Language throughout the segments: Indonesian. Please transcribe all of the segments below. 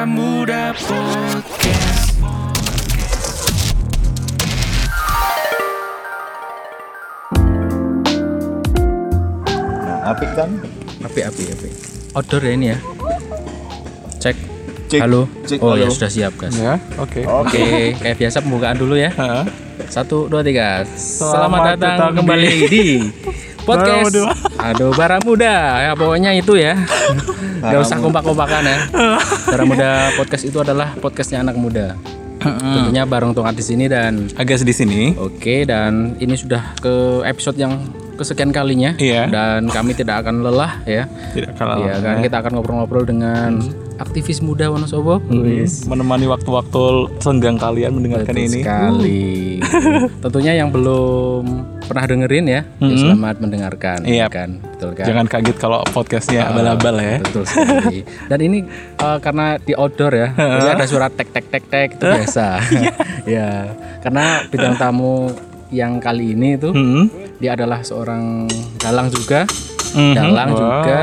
Baramuda Podcast. Nah, apik kan? Api api api. Outdoor ya ini ya. Cek. Cek. Halo. Cek, oh ya halo. sudah siap guys. Ya, oke. Oke, kayak biasa pembukaan dulu ya. Satu, dua, tiga. Selamat, Selamat datang, datang kembali di podcast. Baramuda. Aduh, Baramuda. Ya pokoknya itu ya. Gak usah kompak-kompakan ya. Baramuda podcast itu adalah podcastnya anak muda. Tentunya bareng Tongat di sini dan Agak di sini. Oke, dan ini sudah ke episode yang kesekian kalinya. Iya. Dan kami tidak akan lelah ya. Tidak kalah. Iya kan kita akan ngobrol-ngobrol dengan aktivis muda Wonosobo. Menemani waktu-waktu senggang kalian mendengarkan Betul ini. sekali. Tentunya yang belum pernah dengerin ya, ya selamat mendengarkan. Iya. kan, betul kan? Jangan kaget kalau podcastnya abal-abal ya. Betul sekali. Dan ini eh, karena di outdoor ya, jadi ada suara tek tek tek tek itu biasa. ya, karena bidang tamu yang kali ini itu Hmm. dia adalah seorang dalang juga, Mhm. dalang Wow. juga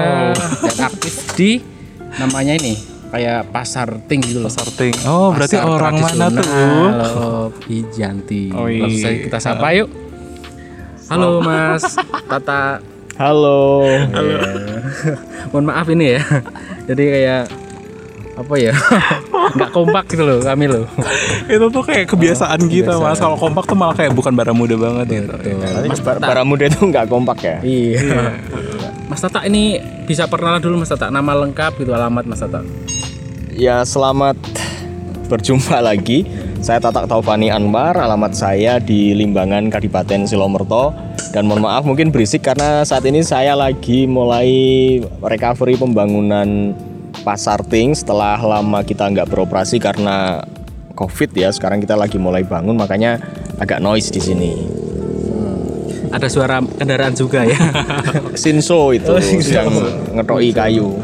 dan aktif di namanya ini kayak pasar ting gitu loh. Sarting. Oh, berarti Pasar orang mana tuh? Pijanti. Oh, iya. Langsung kita sapa yuk. Halo Mas Tata. Halo. Iya. Mohon maaf ini ya. Jadi kayak apa ya? Nggak kompak gitu loh kami loh. Itu tuh kayak kebiasaan Oh, kita, Mas. Kalau kompak tuh malah kayak bukan bara muda banget gitu. Nanti bar Baramuda itu nggak kompak ya? Iya. Mas Tata ini bisa perkenalan dulu Mas Tata nama lengkap gitu alamat Mas Tata. Ya selamat berjumpa lagi. Saya Tatak Taufani Anwar, alamat saya di Limbangan, Kadipaten Silomerto. Dan mohon maaf mungkin berisik karena saat ini saya lagi mulai recovery pembangunan pasar ting setelah lama kita nggak beroperasi karena COVID ya. Sekarang kita lagi mulai bangun makanya agak noise di sini. Ada suara kendaraan juga ya. Sinso itu sedang ngetoi kayu.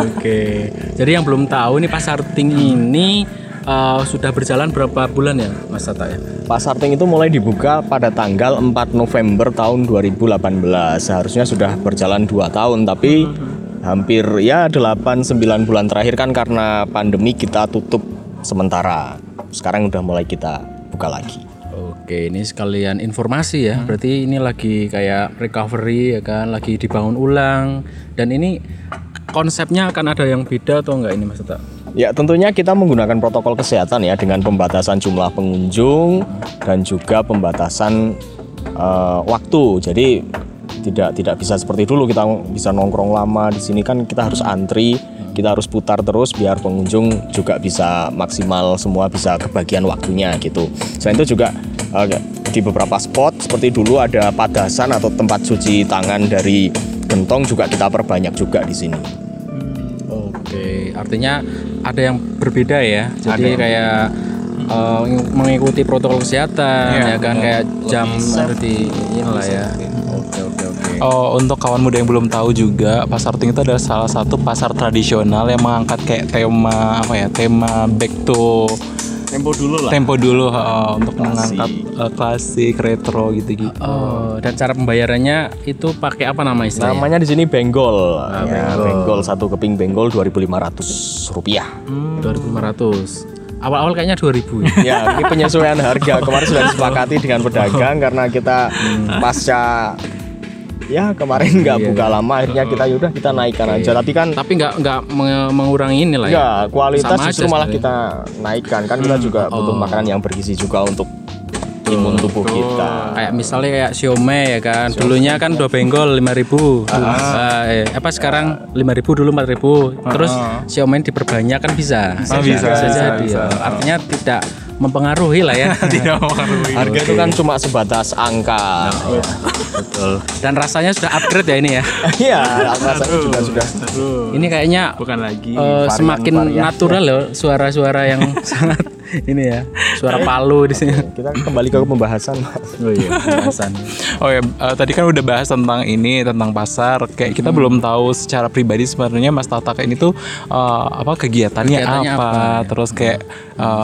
Oke. Jadi yang belum tahu nih pasar ting ini eh, sudah berjalan berapa bulan ya Mas Tata ya? Pasar Ting itu mulai dibuka pada tanggal 4 November tahun 2018. Seharusnya sudah berjalan 2 tahun tapi hampir ya 8 9 bulan terakhir kan karena pandemi kita tutup sementara. Sekarang udah mulai kita buka lagi. Oke, ini sekalian informasi ya. Berarti ini lagi kayak recovery ya kan, lagi dibangun ulang. Dan ini konsepnya akan ada yang beda atau enggak ini Mas Tata? Ya tentunya kita menggunakan protokol kesehatan ya dengan pembatasan jumlah pengunjung dan juga pembatasan eh, waktu. Jadi tidak tidak bisa seperti dulu kita bisa nongkrong lama di sini kan kita harus antri, kita harus putar terus biar pengunjung juga bisa maksimal semua bisa kebagian waktunya gitu. Selain itu juga eh, di beberapa spot seperti dulu ada padasan atau tempat cuci tangan dari gentong juga kita perbanyak juga di sini. Oke, artinya ada yang berbeda ya. Jadi kayak eh, mengikuti protokol kesehatan Iya, ya kan kayak jam seperti inilah ya. Oh, untuk kawan muda yang belum tahu juga, Pasar Ting itu adalah salah satu pasar tradisional yang mengangkat kayak tema apa ya? Tema back to Tempo dulu lah. tempo dulu oh, untuk mengangkat eh, klasik, retro gitu-gitu. Oh, dan cara pembayarannya itu pakai apa nama istilahnya? Namanya di sini benggol. ya, benggol. satu keping benggol 2.500 rupiah. 2500. Awal-awal kayaknya 2000 ya. Ya, ini penyesuaian harga. Kemarin sudah disepakati dengan pedagang karena kita pasca ya kemarin nggak buka lama akhirnya kita yaudah kita naikkan aja. Tapi kan Tapi nggak nggak mengurangi ini lah ya. enggak kualitas Sama justru malah kita naikkan kan kita juga butuh makanan yang bergizi juga untuk imun tubuh kita. Kayak misalnya kayak siomay ya kan. Dulunya kan dua benggol 5000. Ah, eh, apa sekarang 5000 dulu 4000. Terus siomay diperbanyak kan bisa. Ah, bisa, bisa, jadi. bisa. ya. Artinya tidak mempengaruhi lah ya. Tidak mengaruhi. Harga itu kan cuma sebatas angka. Betul. Dan rasanya sudah upgrade ya ini ya. Iya, rasanya juga sudah Ini kayaknya Bukan lagi. eh, semakin varian. natural loh suara-suara yang sangat ini ya. Suara palu di sini. kita kembali ke pembahasan. Oh iya, pembahasan. Oh ya, eh, tadi kan udah bahas tentang ini, tentang pasar. Kayak kita Hmm. belum tahu secara pribadi sebenarnya Mas Tata ini tuh eh, apa kegiatannya, Kegiatannya apa, apa, ya? terus kayak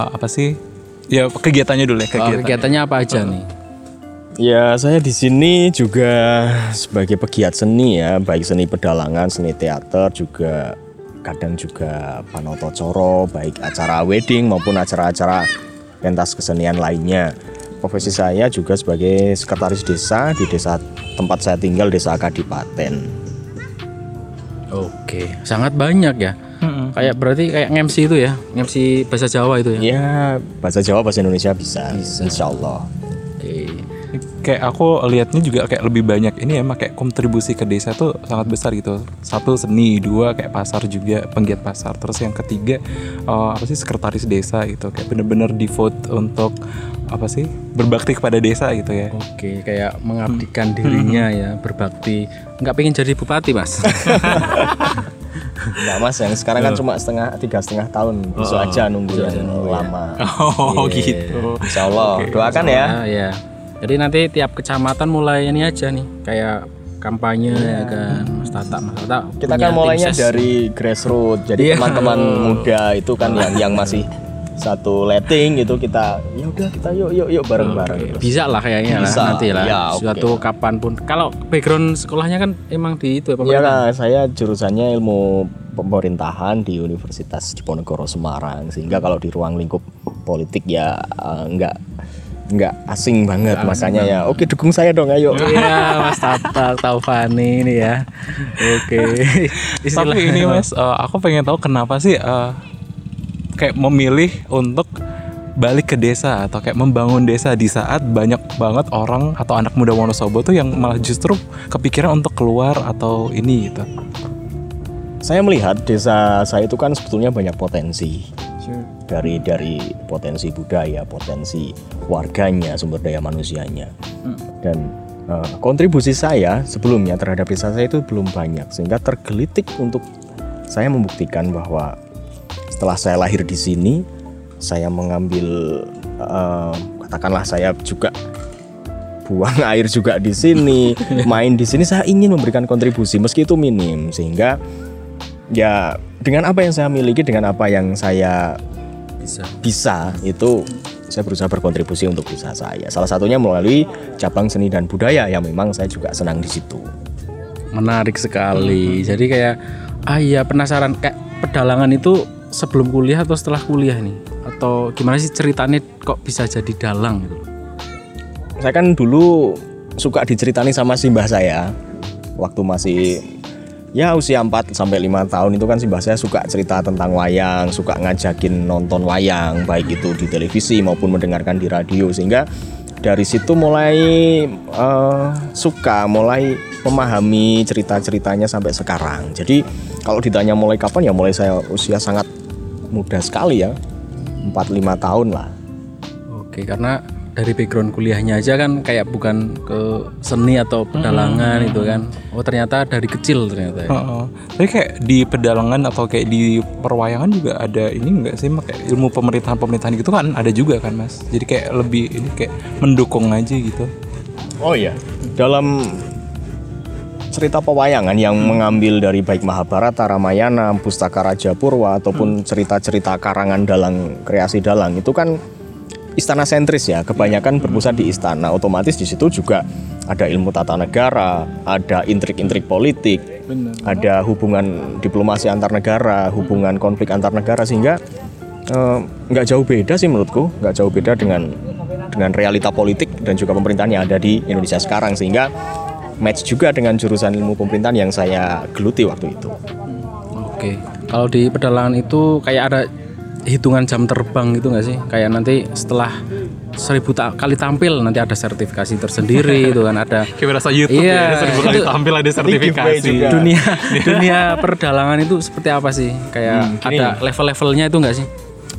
apa sih? Ya kegiatannya dulu ya, Oh, kegiatan. kegiatannya apa aja nih? Ya, saya di sini juga sebagai pegiat seni ya, baik seni pedalangan, seni teater juga kadang juga panoto coro baik acara wedding maupun acara-acara pentas kesenian lainnya. Profesi saya juga sebagai sekretaris desa di desa tempat saya tinggal desa Kadipaten. Oke, sangat banyak ya. Kayak berarti kayak MC itu ya, MC bahasa Jawa itu ya. Ya bahasa Jawa bahasa Indonesia bisa, Insya Allah. Oke. kayak aku lihatnya juga kayak lebih banyak. Ini emang kayak kontribusi ke desa tuh sangat besar gitu. Satu seni. Dua kayak pasar juga penggiat pasar. Terus yang ketiga eh, apa sih sekretaris desa gitu. Kayak bener-bener devote untuk apa sih berbakti kepada desa gitu ya. Oke, kayak mengabdikan dirinya ya, berbakti. Nggak pengen jadi bupati, Mas. Enggak mas, yang sekarang kan cuma setengah tiga setengah tahun, besok aja nunggu yang lama. oh gitu Insya Allah, doakan ya. Ya. Jadi nanti tiap kecamatan mulai ini aja nih, kayak kampanye ya kan, Mas Tata, Mas Tata. Kita kan mulainya ses. dari grassroots, jadi Iya. teman-teman muda itu kan yang yang masih satu letting itu kita ya udah kita yuk yuk yuk bareng-bareng. terus. bisa lah kayaknya Bisa, lah nanti lah ya, oke. suatu kapan pun. Kalau background sekolahnya kan emang di itu ya Iya pemerintah? lah, saya jurusannya ilmu pemerintahan di Universitas Diponegoro Semarang. Sehingga kalau di ruang lingkup politik ya eh, nggak nggak asing banget. Makanya ya oke dukung saya dong ayo. Iya Mas Tata Taufani ini ya. Oke. Tapi ini mas eh, aku pengen tahu kenapa sih eh, kayak memilih untuk balik ke desa atau kayak membangun desa di saat banyak banget orang atau anak muda Wonosobo tuh yang malah justru kepikiran untuk keluar atau ini gitu. Saya melihat desa saya itu kan sebetulnya banyak potensi. Dari dari potensi budaya, potensi warganya, sumber daya manusianya. Dan eh, kontribusi saya sebelumnya terhadap desa saya itu belum banyak sehingga tergelitik untuk saya membuktikan bahwa setelah saya lahir di sini, saya mengambil eh, katakanlah saya juga buang air juga di sini, main di sini saya ingin memberikan kontribusi meski itu minim. Sehingga ya dengan apa yang saya miliki dengan apa yang saya bisa. bisa itu saya berusaha berkontribusi untuk desa saya. Salah satunya melalui cabang seni dan budaya yang memang saya juga senang di situ. menarik sekali. Jadi kayak ah iya penasaran. Kayak pedalangan itu sebelum kuliah atau setelah kuliah nih atau gimana sih ceritanya kok bisa jadi dalang gitu? Saya kan dulu suka diceritani sama simbah saya. Waktu masih ya usia 4 sampai 5 tahun itu kan simbah saya suka cerita tentang wayang, suka ngajakin nonton wayang baik itu di televisi maupun mendengarkan di radio. Sehingga dari situ mulai eh, suka, mulai memahami cerita-ceritanya sampai sekarang. Jadi kalau ditanya mulai kapan ya mulai saya usia sangat muda sekali ya, 4-5 tahun lah. Oke, karena dari background kuliahnya aja kan kayak bukan ke seni atau pedalangan itu kan. Oh, ternyata dari kecil ternyata ya. Heeh. Tapi kayak di pedalangan atau kayak di perwayangan juga ada ini enggak sih Mak? kayak ilmu pemerintahan pemerintahan gitu kan ada juga kan mas. Jadi kayak lebih ini kayak mendukung aja gitu. Oh iya, dalam cerita pewayangan yang mengambil dari baik Mahabharata, Ramayana, Pustaka Raja Purwa ataupun cerita-cerita karangan dalang kreasi dalang itu kan istana sentris ya, kebanyakan berpusat di istana. Otomatis di situ juga ada ilmu tata negara, ada intrik-intrik politik, ada hubungan diplomasi antar negara, hubungan konflik antar negara sehingga eh, nggak jauh beda sih menurutku, nggak jauh beda dengan dengan realita politik dan juga pemerintahan yang ada di Indonesia sekarang. Sehingga match juga dengan jurusan ilmu pemerintahan yang saya geluti waktu itu. Oke. Kalau di pedalangan itu kayak ada hitungan jam terbang gitu nggak sih? Kayak nanti setelah seribu ta- kali tampil nanti ada sertifikasi tersendiri itu kan ada Kayak berasa YouTube Iya, ya, seribu kali itu- tampil ada sertifikasi. juga. dunia dunia perdalangan itu seperti apa sih? Kayak ada level-levelnya itu nggak sih?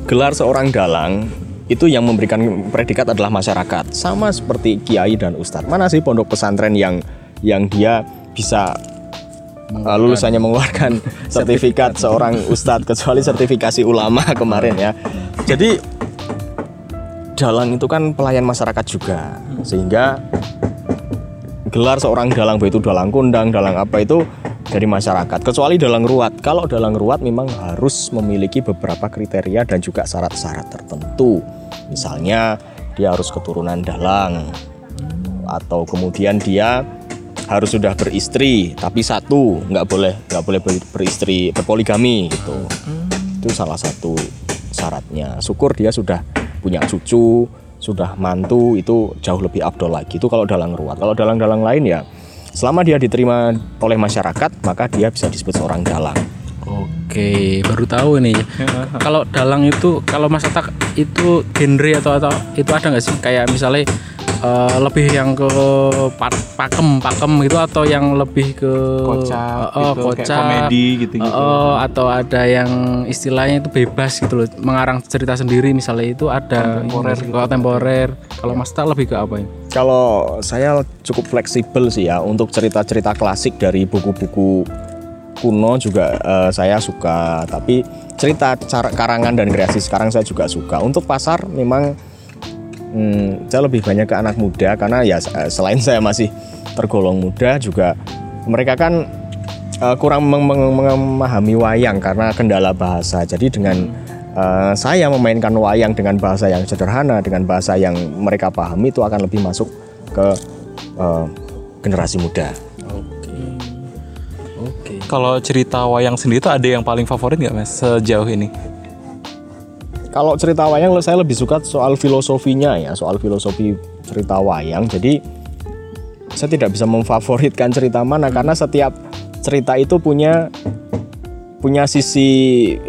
Gelar seorang dalang itu yang memberikan predikat adalah masyarakat. Sama seperti kiai dan ustadz. Mana sih pondok pesantren yang yang dia bisa uh, lulusannya mengeluarkan sertifikat seorang ustadz kecuali sertifikasi ulama kemarin ya. Jadi dalang itu kan pelayan masyarakat juga. Sehingga gelar seorang dalang baik itu dalang kundang, dalang apa itu dari masyarakat. Kecuali dalang ruat. Kalau dalang ruat memang harus memiliki beberapa kriteria dan juga syarat-syarat tertentu. Misalnya dia harus keturunan dalang atau kemudian dia harus sudah beristri tapi satu nggak boleh nggak boleh ber- beristri berpoligami gitu. Itu salah satu syaratnya. Syukur dia sudah punya cucu sudah mantu itu jauh lebih abdol lagi. Itu kalau dalang ruwat kalau dalang-dalang lain ya selama dia diterima oleh masyarakat maka dia bisa disebut seorang dalang. Oke, baru tahu ini. kalau dalang itu, kalau Mas Atak itu genre atau atau itu ada nggak sih? Kayak misalnya eh, lebih yang ke pa- pakem, pakem gitu atau yang lebih ke Kocak eh, gitu, kayak kocak, komedi gitu-gitu. Eh, eh, atau ada yang istilahnya itu bebas gitu loh, mengarang cerita sendiri misalnya itu ada Kontemporer ini, gitu. kontemporer. Kalau Mas Atak lebih ke apa ini? Kalau saya cukup fleksibel sih ya untuk cerita-cerita klasik dari buku-buku kuno juga eh, saya suka. Tapi cerita cara karangan dan kreasi sekarang saya juga suka. Untuk pasar memang hmm, saya lebih banyak ke anak muda karena ya eh, selain saya masih tergolong muda juga mereka kan eh, kurang meng- meng- memahami wayang karena kendala bahasa. Jadi dengan eh, saya memainkan wayang dengan bahasa yang sederhana, dengan bahasa yang mereka pahami itu akan lebih masuk ke eh, generasi muda. Oke, oke. Kalau cerita wayang sendiri tuh ada yang paling favorit nggak mas sejauh ini? Kalau cerita wayang saya lebih suka soal filosofinya ya, soal filosofi cerita wayang. Jadi saya tidak bisa memfavoritkan cerita mana karena setiap cerita itu punya punya sisi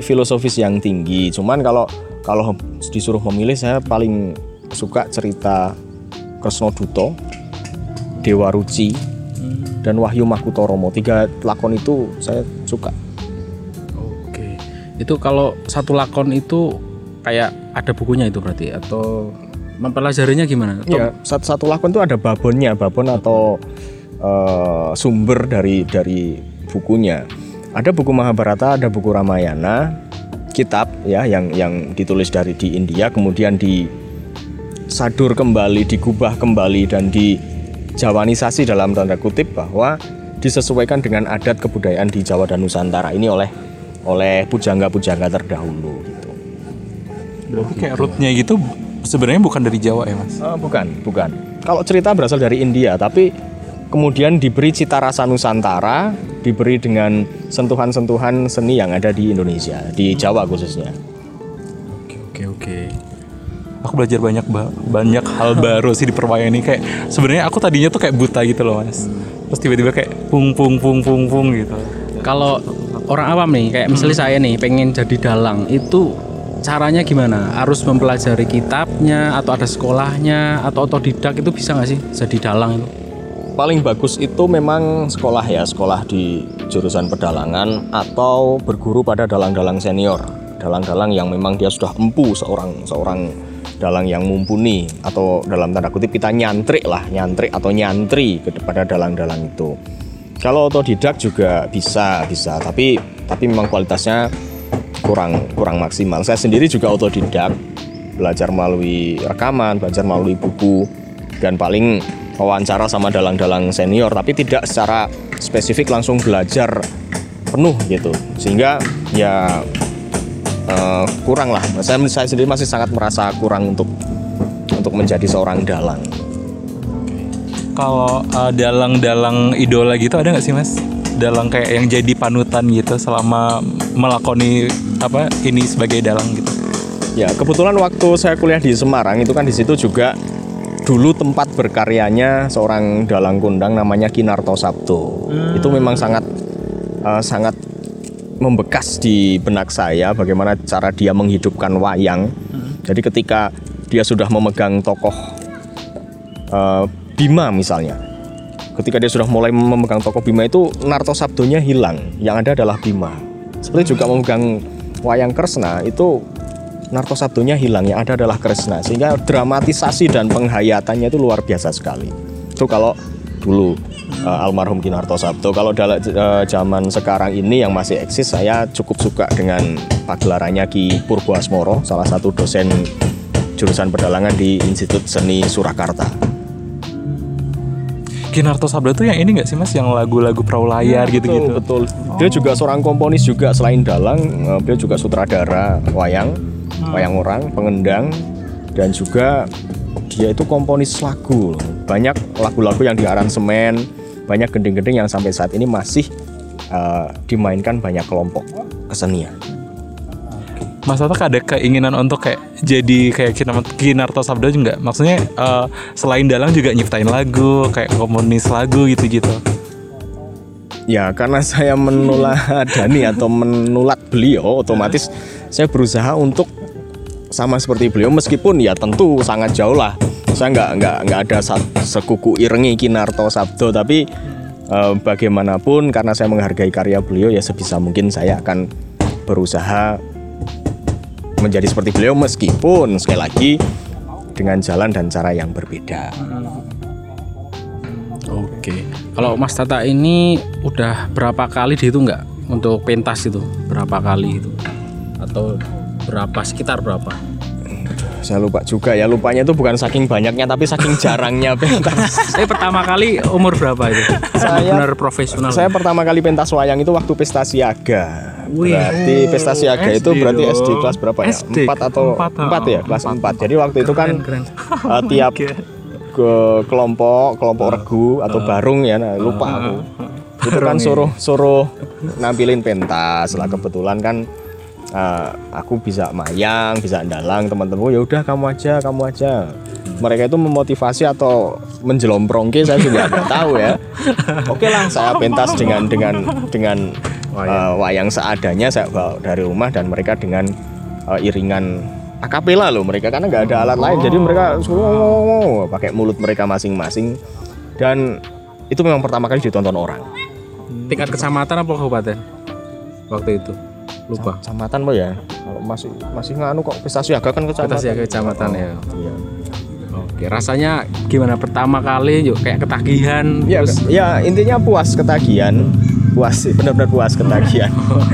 filosofis yang tinggi. Cuman kalau kalau disuruh memilih saya paling suka cerita Kresno Duto, Dewa Ruci, dan Wahyu Mahkutoromo. Tiga lakon itu saya suka. Itu kalau satu lakon itu kayak ada bukunya itu berarti atau mempelajarinya gimana? Atau- Ya, satu, satu lakon itu ada babonnya, babon atau eh, sumber dari dari bukunya. Ada buku Mahabharata, ada buku Ramayana, kitab ya yang yang ditulis dari di India, kemudian disadur kembali, digubah kembali dan dijawanisasi dalam tanda kutip bahwa disesuaikan dengan adat kebudayaan di Jawa dan Nusantara ini oleh oleh pujangga-pujangga terdahulu gitu. Berarti kayak rootnya gitu sebenarnya bukan dari Jawa ya mas? Eh, bukan, bukan. Kalau cerita berasal dari India, tapi kemudian diberi cita rasa Nusantara, diberi dengan sentuhan-sentuhan seni yang ada di Indonesia, di Jawa khususnya. Oke oke oke. Aku belajar banyak ba- banyak hal baru sih di perwayaan ini kayak sebenarnya aku tadinya tuh kayak buta gitu loh mas. Terus tiba-tiba kayak pung pung pung pung pung gitu. Kalau orang awam nih, kayak misalnya saya nih pengen jadi dalang, itu caranya gimana? Harus mempelajari kitabnya atau ada sekolahnya atau otodidak itu bisa nggak sih jadi dalang itu? Paling bagus itu memang sekolah ya, sekolah di jurusan pedalangan atau berguru pada dalang-dalang senior, dalang-dalang yang memang dia sudah empu seorang seorang dalang yang mumpuni atau dalam tanda kutip kita nyantrik lah, nyantrik atau nyantri kepada dalang-dalang itu. Kalau otodidak juga bisa, bisa, tapi tapi memang kualitasnya kurang kurang maksimal. Saya sendiri juga otodidak, belajar melalui rekaman, belajar melalui buku dan paling wawancara sama dalang-dalang senior tapi tidak secara spesifik langsung belajar penuh gitu. Sehingga ya eh, kurang lah. Saya saya sendiri masih sangat merasa kurang untuk untuk menjadi seorang dalang. Kalau uh, dalang-dalang idola gitu ada nggak sih mas? Dalang kayak yang jadi panutan gitu selama melakoni apa ini sebagai dalang gitu. Ya, kebetulan waktu saya kuliah di Semarang itu kan di situ juga dulu tempat berkaryanya seorang dalang kondang namanya Kinarto Sabto. Itu memang sangat eh, sangat membekas di benak saya bagaimana cara dia menghidupkan wayang. Jadi ketika dia sudah memegang tokoh eh, Bima misalnya. Ketika dia sudah mulai memegang tokoh Bima itu Narto Sabdonya hilang, yang ada adalah Bima. Seperti juga memegang wayang Kresna itu Narto Sabdonya hilang, yang ada adalah Kresna. Sehingga dramatisasi dan penghayatannya itu luar biasa sekali. Itu kalau dulu eh, almarhum Kinarto Sabdo. Kalau dalam eh, zaman sekarang ini yang masih eksis, saya cukup suka dengan pagelarannya Ki Purbo Asmoro, salah satu dosen jurusan pedalangan di Institut Seni Surakarta. Kinarto Sabda tuh yang ini nggak sih mas? Yang lagu-lagu perahu layar gitu-gitu. Betul, betul. Dia juga seorang komponis juga selain dalang, eh, dia juga sutradara wayang, wayang orang, pengendang dan juga dia itu komponis lagu. Banyak lagu-lagu yang diaransemen banyak gending-gending yang sampai saat ini masih eh, dimainkan banyak kelompok kesenian. Mas Atak ada keinginan untuk kayak jadi kayak Kinar- Kinarto Sabdo juga? Maksudnya eh, selain dalang juga nyiptain lagu kayak komunis lagu gitu-gitu. Ya karena saya menuladani atau menulat beliau otomatis saya berusaha untuk sama seperti beliau meskipun ya tentu sangat jauh lah. Saya nggak nggak nggak ada sekuku irengi Kinarto Sabdo tapi eh, bagaimanapun karena saya menghargai karya beliau ya sebisa mungkin saya akan berusaha menjadi seperti beliau meskipun sekali lagi dengan jalan dan cara yang berbeda. Oke. Kalau Mas Tata ini udah berapa kali dihitung nggak untuk pentas itu? Berapa kali itu? Atau berapa sekitar berapa? Saya lupa juga ya lupanya itu bukan saking banyaknya tapi saking jarangnya pentas. Saya pertama kali umur berapa itu? Saya- benar profesional. Saya pertama kali pentas wayang itu waktu pesta siaga. Wih. Berarti pesta siaga itu SD berarti SD dong. kelas berapa ya? SD, Empat atau empat, empat ya? Kelas empat. Jadi waktu itu kan Keren, keren. eh, tiap ke kelompok kelompok regu atau barung ya nah, lupa aku. Itu kan suruh suruh nampilin pentas lah kebetulan kan eh, aku bisa mayang, bisa dalang teman-teman. Ya udah kamu aja, kamu aja. Mereka itu memotivasi atau menjelomprongke saya juga nggak tahu ya. Oke lah, saya pentas dengan dengan dengan eh, wayang seadanya saya bawa dari rumah dan mereka dengan eh, iringan akapela loh mereka karena nggak ada alat lain jadi mereka suruh pakai mulut mereka masing-masing dan itu memang pertama kali ditonton orang Tingkat kecamatan apa kabupaten? Waktu itu. Lupa. kecamatan apa ya? Kalau masih masih nganu kok pesta siaga kan kecamatan. Pesta siaga kecamatan ya. iya. Oke, rasanya gimana pertama kali yuk kayak ketagihan ya, terus? ya intinya puas ketagihan. Puas sih benar-benar puas ketagihan.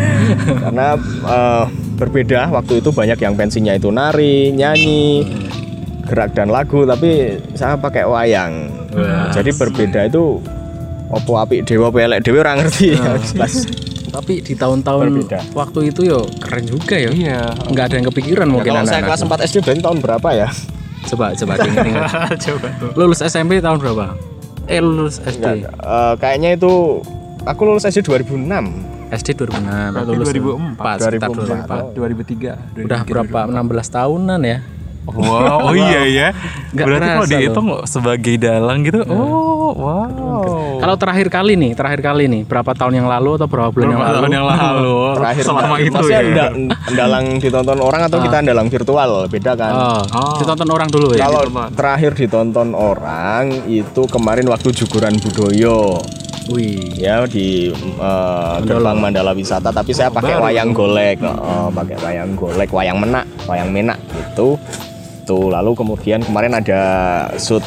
Karena eh, berbeda waktu itu banyak yang pensinya itu nari nyanyi gerak dan lagu tapi saya pakai wayang. Jadi berbeda itu opo api dewa pelek dewa orang ngerti. Jelas tapi di tahun-tahun Berbeda. waktu itu yo keren juga yo. iya Nggak ada yang kepikiran Ya, mungkin kalau saya anak-anak. kelas 4 SD berarti tahun berapa ya Coba coba diingat-ingat. coba Lulus SMP tahun berapa? Eh lulus SD. Enggak, eh, kayaknya itu aku lulus SD 2006 SD 2006, Berarti lulus 2004, sekitar 2004. 2004. 2003 Udah berapa 16 tahunan ya? Wow, oh iya ya. Berarti kalau dihitung sebagai dalang gitu. Oh, wow. Kalau terakhir kali nih, terakhir kali nih, berapa tahun yang lalu atau berapa bulan yang Berapa lalu? tahun yang lalu? terakhir selama itu maksudnya ya. nda- ndalang ditonton orang atau kita ndalang virtual beda kan Oh, Oh. ditonton orang dulu ya. kalau terakhir ditonton orang itu kemarin waktu Juguran Budoyo Wih. ya di eh, gerbang Mandala Wisata tapi saya pakai wayang golek oh, pakai wayang golek wayang menak wayang menak gitu tuh lalu kemudian kemarin ada shoot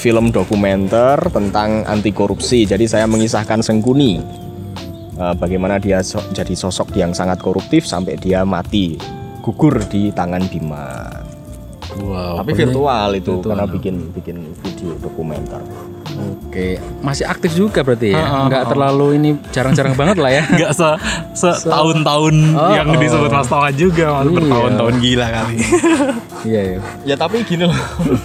film dokumenter tentang anti korupsi jadi saya mengisahkan Sengkuni Eh, bagaimana dia so- jadi sosok yang sangat koruptif sampai dia mati gugur di tangan Bima Wow. tapi ini- virtual itu virtual. karena bikin bikin video dokumenter Oke, masih aktif juga berarti ya. Enggak ah. terlalu ini jarang-jarang banget lah ya. Enggak se setahun-tahun Oh, yang oh. disebut Mas Toha juga, Mas Iya. bertahun-tahun gila kali. Iya, iya. Ya tapi gini loh.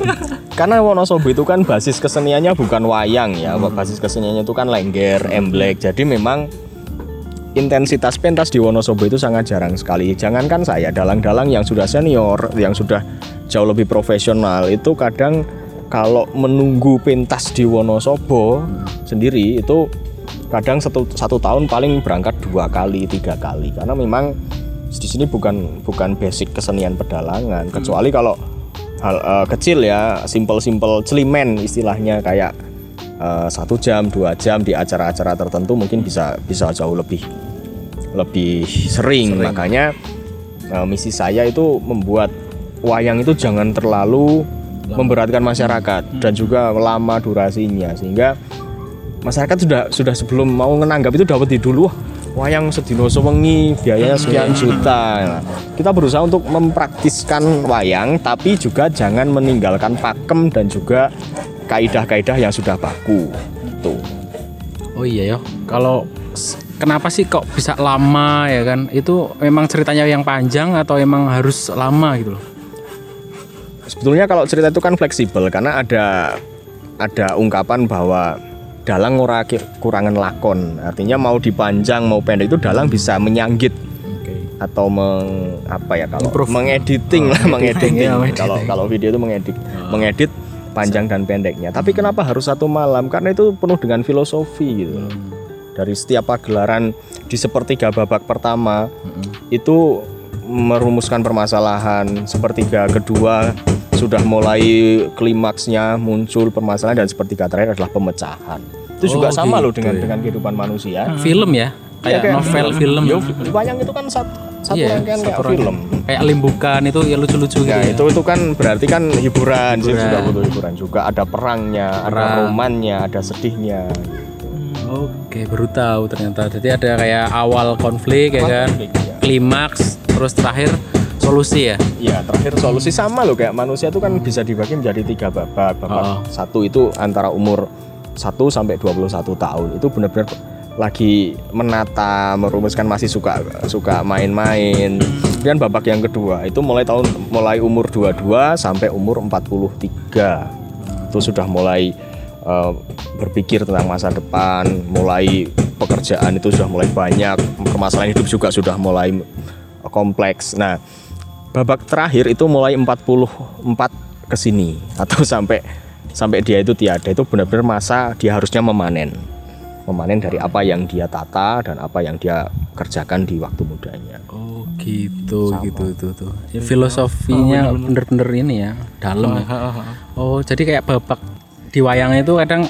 Karena Wonosobo itu kan basis keseniannya bukan wayang ya, basis keseniannya itu kan lengger, emblek. Jadi memang intensitas pentas di Wonosobo itu sangat jarang sekali. Jangankan saya, dalang-dalang yang sudah senior, yang sudah jauh lebih profesional itu kadang kalau menunggu pentas di Wonosobo sendiri itu kadang satu, satu tahun paling berangkat dua kali tiga kali. Karena memang di sini bukan bukan basic kesenian pedalangan. Kecuali kalau hal eh, kecil ya simple-simple celimen istilahnya kayak eh, satu jam dua jam di acara-acara tertentu mungkin bisa bisa jauh lebih lebih sering, makanya eh, misi saya itu membuat wayang itu jangan terlalu memberatkan masyarakat dan juga lama durasinya sehingga masyarakat sudah sudah sebelum mau menanggap itu dapat di dulu wayang sedino sewengi biayanya sekian juta Nah, kita berusaha untuk mempraktiskan wayang tapi juga jangan meninggalkan pakem dan juga kaidah-kaidah yang sudah baku tuh Oh iya ya. Kalau kenapa sih kok bisa lama ya kan? Itu memang ceritanya yang panjang atau emang harus lama gitu loh? Sebetulnya kalau cerita itu kan fleksibel karena ada ada ungkapan bahwa dalang ora kurangan lakon. Artinya mau dipanjang mau pendek itu dalang bisa menyanggit atau meng, apa ya kalau Improve. mengediting lah mengediting. ya, kalau kalau video itu mengedit mengedit panjang dan pendeknya. Tapi kenapa harus satu malam? Karena itu penuh dengan filosofi gitu. Loh. dari setiap pagelaran di sepertiga babak pertama itu merumuskan permasalahan sepertiga kedua sudah mulai klimaksnya muncul permasalahan dan sepertiga terakhir adalah pemecahan itu juga Oh, sama loh gitu dengan ya. dengan kehidupan manusia film ya Iya, kayak novel film Yo, wayang itu kan satu, satu Iya, rangkaian satu kayak rangkaian. film kayak limbukan itu ya lucu-lucu gitu Ya ya. itu itu kan berarti kan hiburan, sih Hiburan. juga butuh hiburan juga. Ada perangnya, ada Perang. romannya, ada sedihnya. Oke, baru tahu ternyata. Jadi ada kayak awal konflik ya kan, Konflik, ya. klimaks, terus terakhir solusi ya. Ya terakhir solusi sama loh kayak manusia itu kan bisa dibagi menjadi tiga babak. Babak Oh. satu itu antara umur 1 sampai 21 tahun itu benar-benar lagi menata, merumuskan masih suka suka main-main. Kemudian babak yang kedua itu mulai tahun mulai umur 22 sampai umur 43. Itu sudah mulai eh, berpikir tentang masa depan, mulai pekerjaan itu sudah mulai banyak, permasalahan hidup juga sudah mulai kompleks. Nah, babak terakhir itu mulai 44 ke sini. Atau sampai sampai dia itu tiada. Itu benar-benar masa dia harusnya memanen. Memanen dari apa yang dia tata dan apa yang dia kerjakan di waktu mudanya. Oh gitu, gitu tuh tuh. Ya, filosofinya bener-bener. ini ya, dalam ya. Oh jadi kayak babak di wayang itu kadang,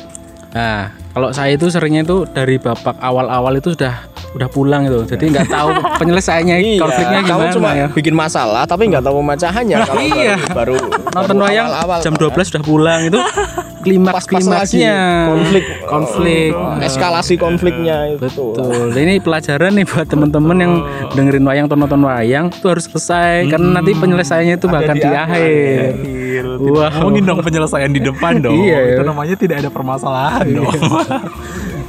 nah kalau saya itu seringnya itu dari babak awal-awal itu sudah udah pulang gitu, jadi nggak tahu penyelesaiannya konfliknya kamu gimana cuma ya. bikin masalah tapi nggak tahu pemecahannya kalau Iya. baru, baru Nonton baru wayang awal-awal. jam 12 sudah pulang itu klimaks lagi klimaksnya konflik konflik eskalasi konfliknya itu Betul. Ini pelajaran nih buat teman-teman yang dengerin wayang atau nonton wayang itu harus selesai karena nanti penyelesaiannya itu bahkan di, akhir. Wah. Ngomongin dong penyelesaian di depan dong. Iya, Itu ya. namanya tidak ada permasalahan dong.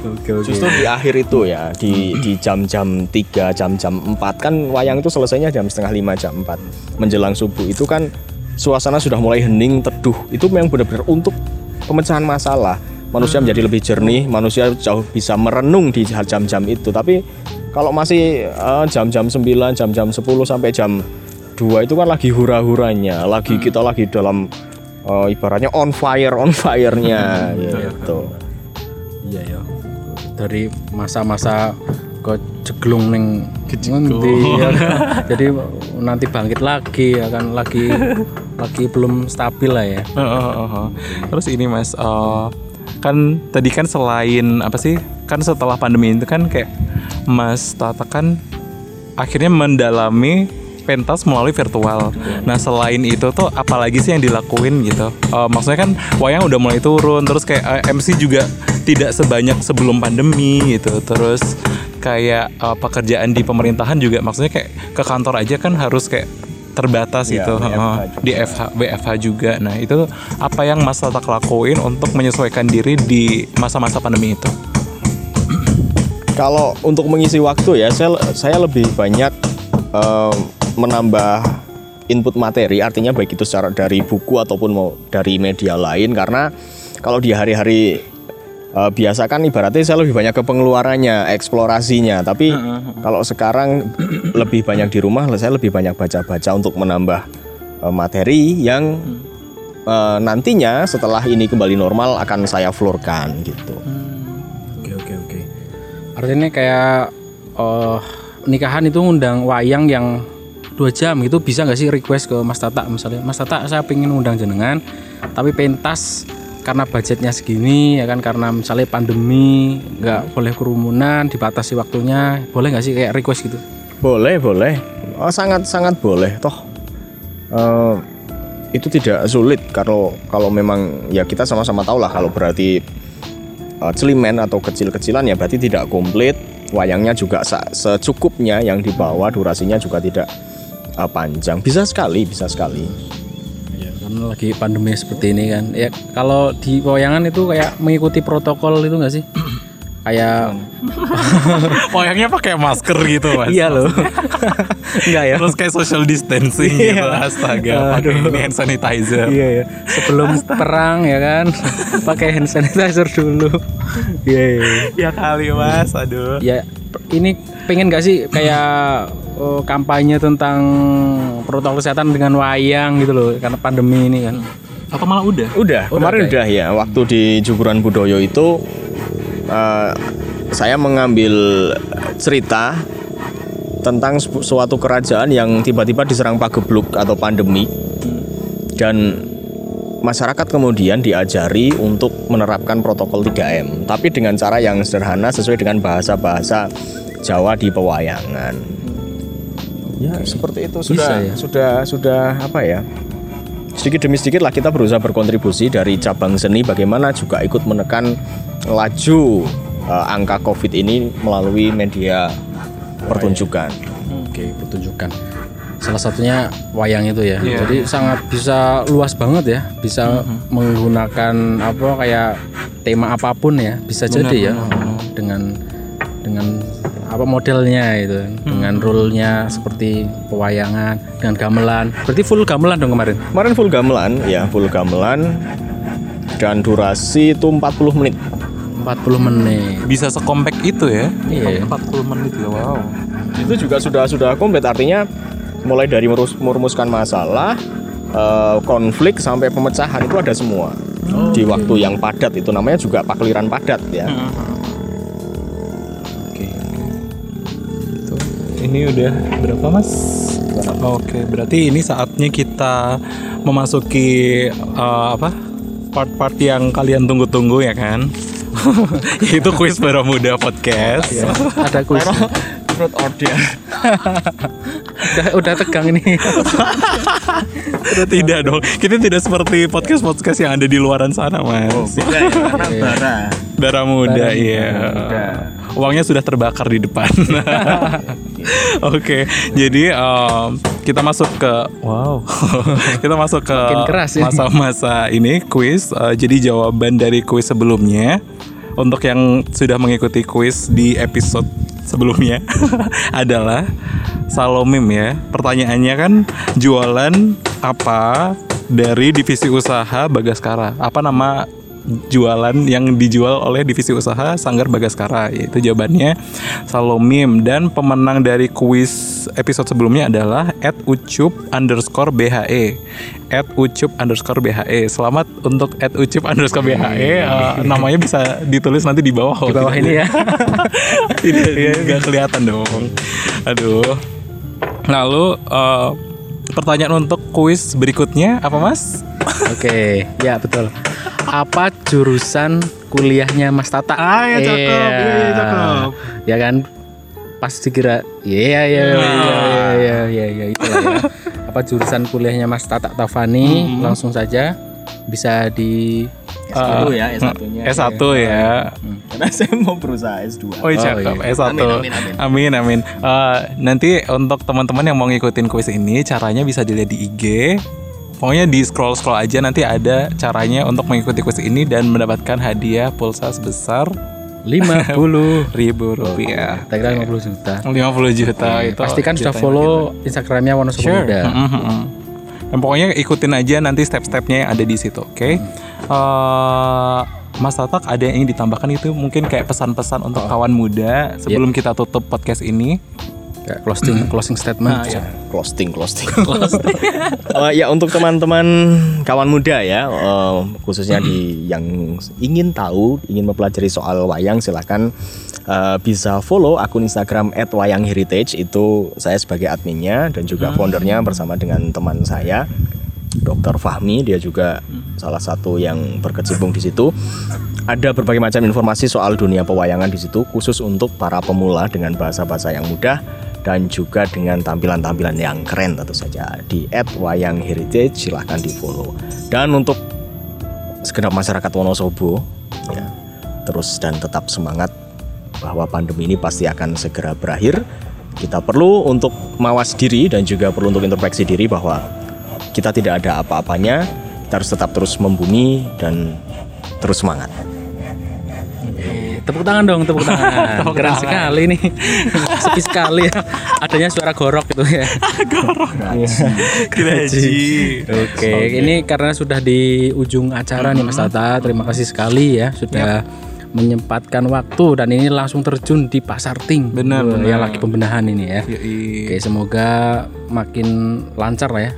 Oke oke. Justru di akhir itu ya di di jam-jam 3, jam-jam 4 kan wayang itu selesainya jam setengah 5 jam 4 menjelang subuh itu kan suasana sudah mulai hening teduh. Itu memang benar-benar untuk pemecahan masalah. Manusia menjadi lebih jernih manusia jauh bisa merenung di jam-jam itu. Tapi kalau masih eh, jam-jam 9 jam-jam 10 sampai jam 2 itu kan lagi hura-huranya lagi kita lagi dalam eh, ibaratnya on fire on fire-nya gitu. Iya ya. Dari masa-masa ke jeglung neng ngendi ya kan. Jadi nanti bangkit lagi ya kan lagi lagi belum stabil lah ya. Heeh, heeh. Terus ini mas, eh, kan tadi kan selain apa sih? Kan setelah pandemi itu kan kayak Mas Tata kan akhirnya mendalami pentas melalui virtual. Nah selain itu tuh apalagi sih yang dilakuin gitu? Eh, maksudnya kan wayang udah mulai turun, terus kayak eh, MC juga tidak sebanyak sebelum pandemi gitu. Terus kayak eh, pekerjaan di pemerintahan juga maksudnya kayak ke kantor aja kan harus kayak terbatas Iya, gitu juga. di FH, WFH juga. Nah itu apa yang Mas Tata lakuin untuk menyesuaikan diri di masa-masa pandemi itu? Kalau untuk mengisi waktu ya, saya saya lebih banyak eh, menambah input materi, artinya baik itu secara dari buku ataupun mau dari media lain, karena kalau di hari-hari eh, biasa kan ibaratnya saya lebih banyak ke pengeluarannya, eksplorasinya. Tapi kalau sekarang lebih banyak di rumah, saya lebih banyak baca-baca untuk menambah eh, materi yang eh, nantinya setelah ini kembali normal akan saya florkan gitu. Oke oke oke. Artinya kayak eh nikahan itu ngundang wayang yang dua jam itu bisa nggak sih request ke Mas Tata misalnya Mas Tata saya pengen undang jenengan tapi pentas karena budgetnya segini ya kan karena misalnya pandemi nggak boleh kerumunan dibatasi waktunya boleh nggak sih kayak request gitu Boleh, boleh. Oh, sangat sangat boleh. Toh eh, itu tidak sulit kalau kalau memang ya kita sama-sama tahu lah kalau berarti eh, celimen atau kecil-kecilan ya berarti tidak komplit. Wayangnya juga secukupnya yang dibawa durasinya juga tidak eh, panjang. Bisa sekali, bisa sekali. Karena lagi pandemi seperti ini kan ya kalau di wayangan itu kayak mengikuti protokol itu nggak sih kayak Wayangnya pakai masker gitu mas. iya loh enggak ya Terus kayak social distancing gitu. Astaga. Pakai ini hand sanitizer. iya ya sebelum perang ya kan pakai hand sanitizer dulu iya iya Ya kali mas. Aduh. ya ini pengen gak sih kayak oh, kampanye tentang protokol kesehatan dengan wayang gitu loh karena pandemi ini kan Atau malah udah? Udah, kemarin udah ya. Waktu di Juguran Budoyo itu eh, saya mengambil cerita tentang su- suatu kerajaan yang tiba-tiba diserang pagebluk atau pandemi dan masyarakat kemudian diajari untuk menerapkan protokol 3M tapi dengan cara yang sederhana sesuai dengan bahasa-bahasa Jawa di pewayangan. Ya, seperti itu. Sudah ya? sudah sudah apa ya? sedikit demi sedikit lah kita berusaha berkontribusi dari cabang seni bagaimana juga ikut menekan laju eh, angka covid ini melalui media pertunjukan. Oke pertunjukan. Salah satunya wayang itu ya. Iya. jadi sangat bisa luas banget ya. Bisa menggunakan apa kayak tema apa pun ya. Bisa jadi ya. dengan dengan apa modelnya itu dengan role-nya seperti pewayangan dengan gamelan. Berarti full gamelan dong kemarin? Kemarin full gamelan ya full gamelan. Dan durasi itu 40 menit. 40 menit. Bisa sekompak itu ya? Iya. 40 menit loh. Wow. itu juga sudah sudah komplit. Artinya mulai dari merus- merumuskan masalah eh, konflik sampai pemecahan itu ada semua. Di waktu yang padat itu namanya juga pakliran padat ya Ini udah berapa mas? Oke, berarti ini saatnya kita memasuki uh, apa? Part-part yang kalian tunggu-tunggu ya kan? Yaitu kuis para muda podcast. ada kuis Truth or dare udah udah tegang ini. Tidak dong, kita tidak seperti podcast-podcast yang ada di luaran sana mas. bara. Bara muda, iya. Uangnya sudah terbakar di depan. Oke, jadi um, kita masuk ke wow, kita masuk ke masa-masa ini kuis. Uh, jadi jawaban dari kuis sebelumnya untuk yang sudah mengikuti kuis di episode sebelumnya adalah Salomim ya. Pertanyaannya kan jualan apa dari divisi usaha Bagaskara? Apa nama jualan yang dijual oleh divisi usaha Sanggar Bagaskara yaitu jawabannya Salomim. Dan pemenang dari kuis episode sebelumnya adalah at ucup underscore bhe at ucup underscore bhe selamat untuk at ucup underscore bhe Uh, namanya bisa ditulis nanti di bawah di bawah ini ya. Tidak nggak kelihatan dong. Aduh. Lalu uh, pertanyaan untuk kuis berikutnya apa mas? Oke, ya betul. Apa jurusan kuliahnya Mas Tata? Ah, ya, cakep. Iya, iya, cakep. Ya kan pas dikira iya iya iya iya iya iya iya itulah ya. Apa jurusan kuliahnya Mas Tata Tavani? Langsung saja bisa di S1 ya S1-nya. S1 ya Karena saya mau berusaha S2. Oh, cakep. iya. S1. Amin, amin, amin. Amin, amin. Eh, nanti untuk teman-teman yang mau ngikutin kuis ini, caranya bisa dilihat di IG. Pokoknya di scroll-scroll aja nanti ada caranya untuk mengikuti kuis ini dan mendapatkan hadiah pulsa sebesar 50 ribu rupiah. Tak kira 50 juta. 50 juta itu. Pastikan sudah follow Instagramnya Wonosobo Sure. Muda. Mm, mm, mm. Dan pokoknya ikutin aja nanti step-stepnya yang ada di situ, oke? Eh, Mas Tatak ada yang ingin ditambahkan itu mungkin kayak pesan-pesan untuk kawan muda sebelum kita tutup podcast ini. Kayak closing closing statement. Closing, closing. Eh, ya untuk teman-teman kawan muda ya, eh, khususnya di yang ingin tahu, ingin mempelajari soal wayang, silahkan eh, bisa follow akun Instagram @wayangheritage itu saya sebagai adminnya dan juga foundernya bersama dengan teman saya. Dr. Fahmi dia juga salah satu yang berkecimpung di situ. Ada berbagai macam informasi soal dunia pewayangan di situ khusus untuk para pemula dengan bahasa-bahasa yang mudah dan juga dengan tampilan-tampilan yang keren tentu saja di @wayangheritage silahkan di follow. Dan untuk segenap masyarakat Wonosobo ya terus dan tetap semangat bahwa pandemi ini pasti akan segera berakhir. Kita perlu untuk mawas diri dan juga perlu untuk introspeksi diri bahwa kita tidak ada apa-apanya. Kita harus tetap terus membumi dan terus semangat. Tepuk tangan dong, tepuk tangan. Keren sekali nih. Sepi sekali ya. Adanya suara gorok gitu ya. Gaji. Oke, ini karena sudah di ujung acara nih Mas Tata. Terima kasih sekali ya sudah menyempatkan waktu dan ini langsung terjun di Pasar Ting. Benar, Wah, benar. Yang lagi pembenahan ini ya. Yoi. Oke, semoga makin lancar lah ya.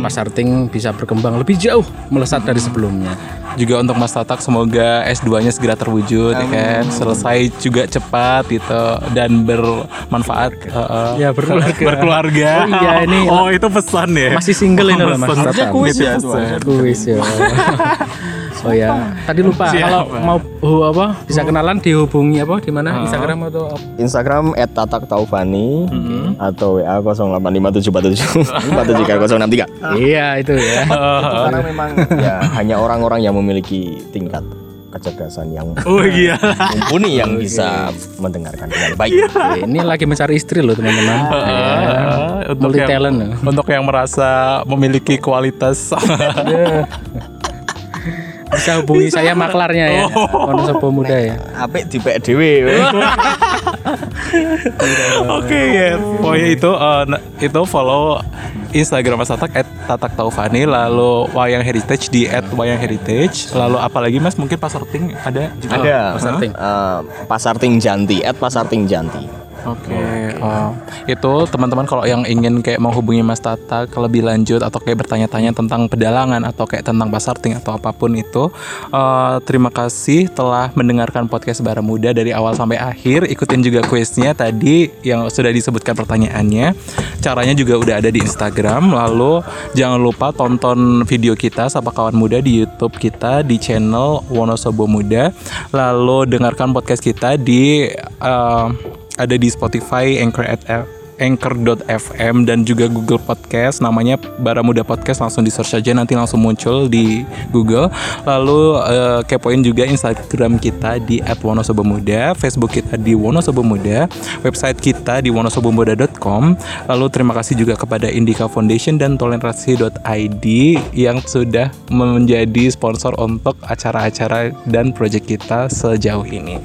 Pasar Ting bisa berkembang lebih jauh melesat dari sebelumnya. Juga untuk Mas Tatak semoga S2-nya segera terwujud ya kan. Selesai juga cepat gitu dan bermanfaat uh, Ya, berkeluarga. berkeluarga. Oh iya, ini- Oh, itu pesan ya. Masih single ini loh Mas Pesan. Tata. Itu pesan. Kuis ya. Oh ya, tadi lupa kalau mau oh, apa bisa kenalan dihubungi apa di mana Instagram atau apa? Instagram @tataktaufani atau WA 085747 Iya itu ya. Karena memang ya hanya orang-orang yang memiliki tingkat kecerdasan yang Oh iya. mumpuni yang bisa mendengarkan dengan baik. Oke, Ini lagi mencari istri loh teman-teman. Ya. untuk Multi yang, talent loh. untuk yang merasa memiliki kualitas Bisa hubungi saya maklarnya ya. Wonosobo muda ya. Apik di PDW. Oke ya, pokoknya itu nah, itu follow Instagram Mas Tatak @tatak taufani lalu Wayang Heritage di @wayang_heritage lalu apalagi Mas mungkin Pasar Ting ada juga Ada Pasar Ting. eh, Pasar Ting Janti, @pasar Ting Janti. Oke, oh, itu teman-teman kalau yang ingin kayak mau hubungi Mas Tata ke lebih lanjut atau kayak bertanya-tanya tentang pedalangan atau kayak tentang pasar ting atau apa pun itu, eh, terima kasih telah mendengarkan podcast Bara Muda dari awal sampai akhir. Ikutin juga kuisnya tadi yang sudah disebutkan pertanyaannya. Caranya juga udah ada di Instagram. Lalu jangan lupa tonton video kita Sapa Kawan Muda di YouTube kita di channel Wonosobo Muda. Lalu dengarkan podcast kita di eh, ada di Spotify, Anchor at Anchor.fm dan juga Google Podcast. Namanya Bara Muda Podcast langsung di search aja nanti langsung muncul di Google. Lalu eh, kepoin juga Instagram kita di @wonosobomuda Facebook kita di Wonosobo Muda website kita di wonosobomuda.com lalu terima kasih juga kepada Indica Foundation dan toleransi.id yang sudah menjadi sponsor untuk acara-acara dan proyek kita sejauh ini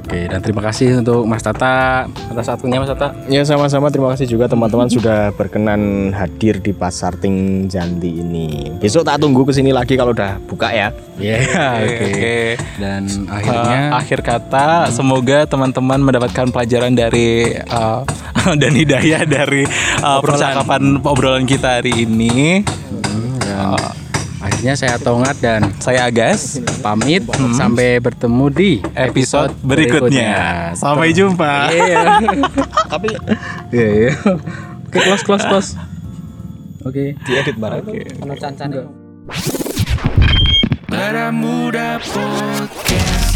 Oke, dan terima kasih untuk Mas Tata atas waktunya Mas Tata. Ya sama-sama terima kasih juga teman-teman sudah berkenan hadir di Pasar Ting Janti ini. Besok tak tunggu ke sini lagi kalau udah buka ya. Iya, oke. Oke. Dan Uh, akhirnya akhir kata semoga teman-teman mendapatkan pelajaran dari uh, dan hidayah dari uh, percakapan obrolan kita hari ini. dan akhirnya saya Tongat dan Saya Agas. pamit sampai bertemu di Episode berikutnya. Sampai jumpa. Iya. Tapi iya iya. Oke, close close close. Oke. Diedit bareng. Bara Muda Podcast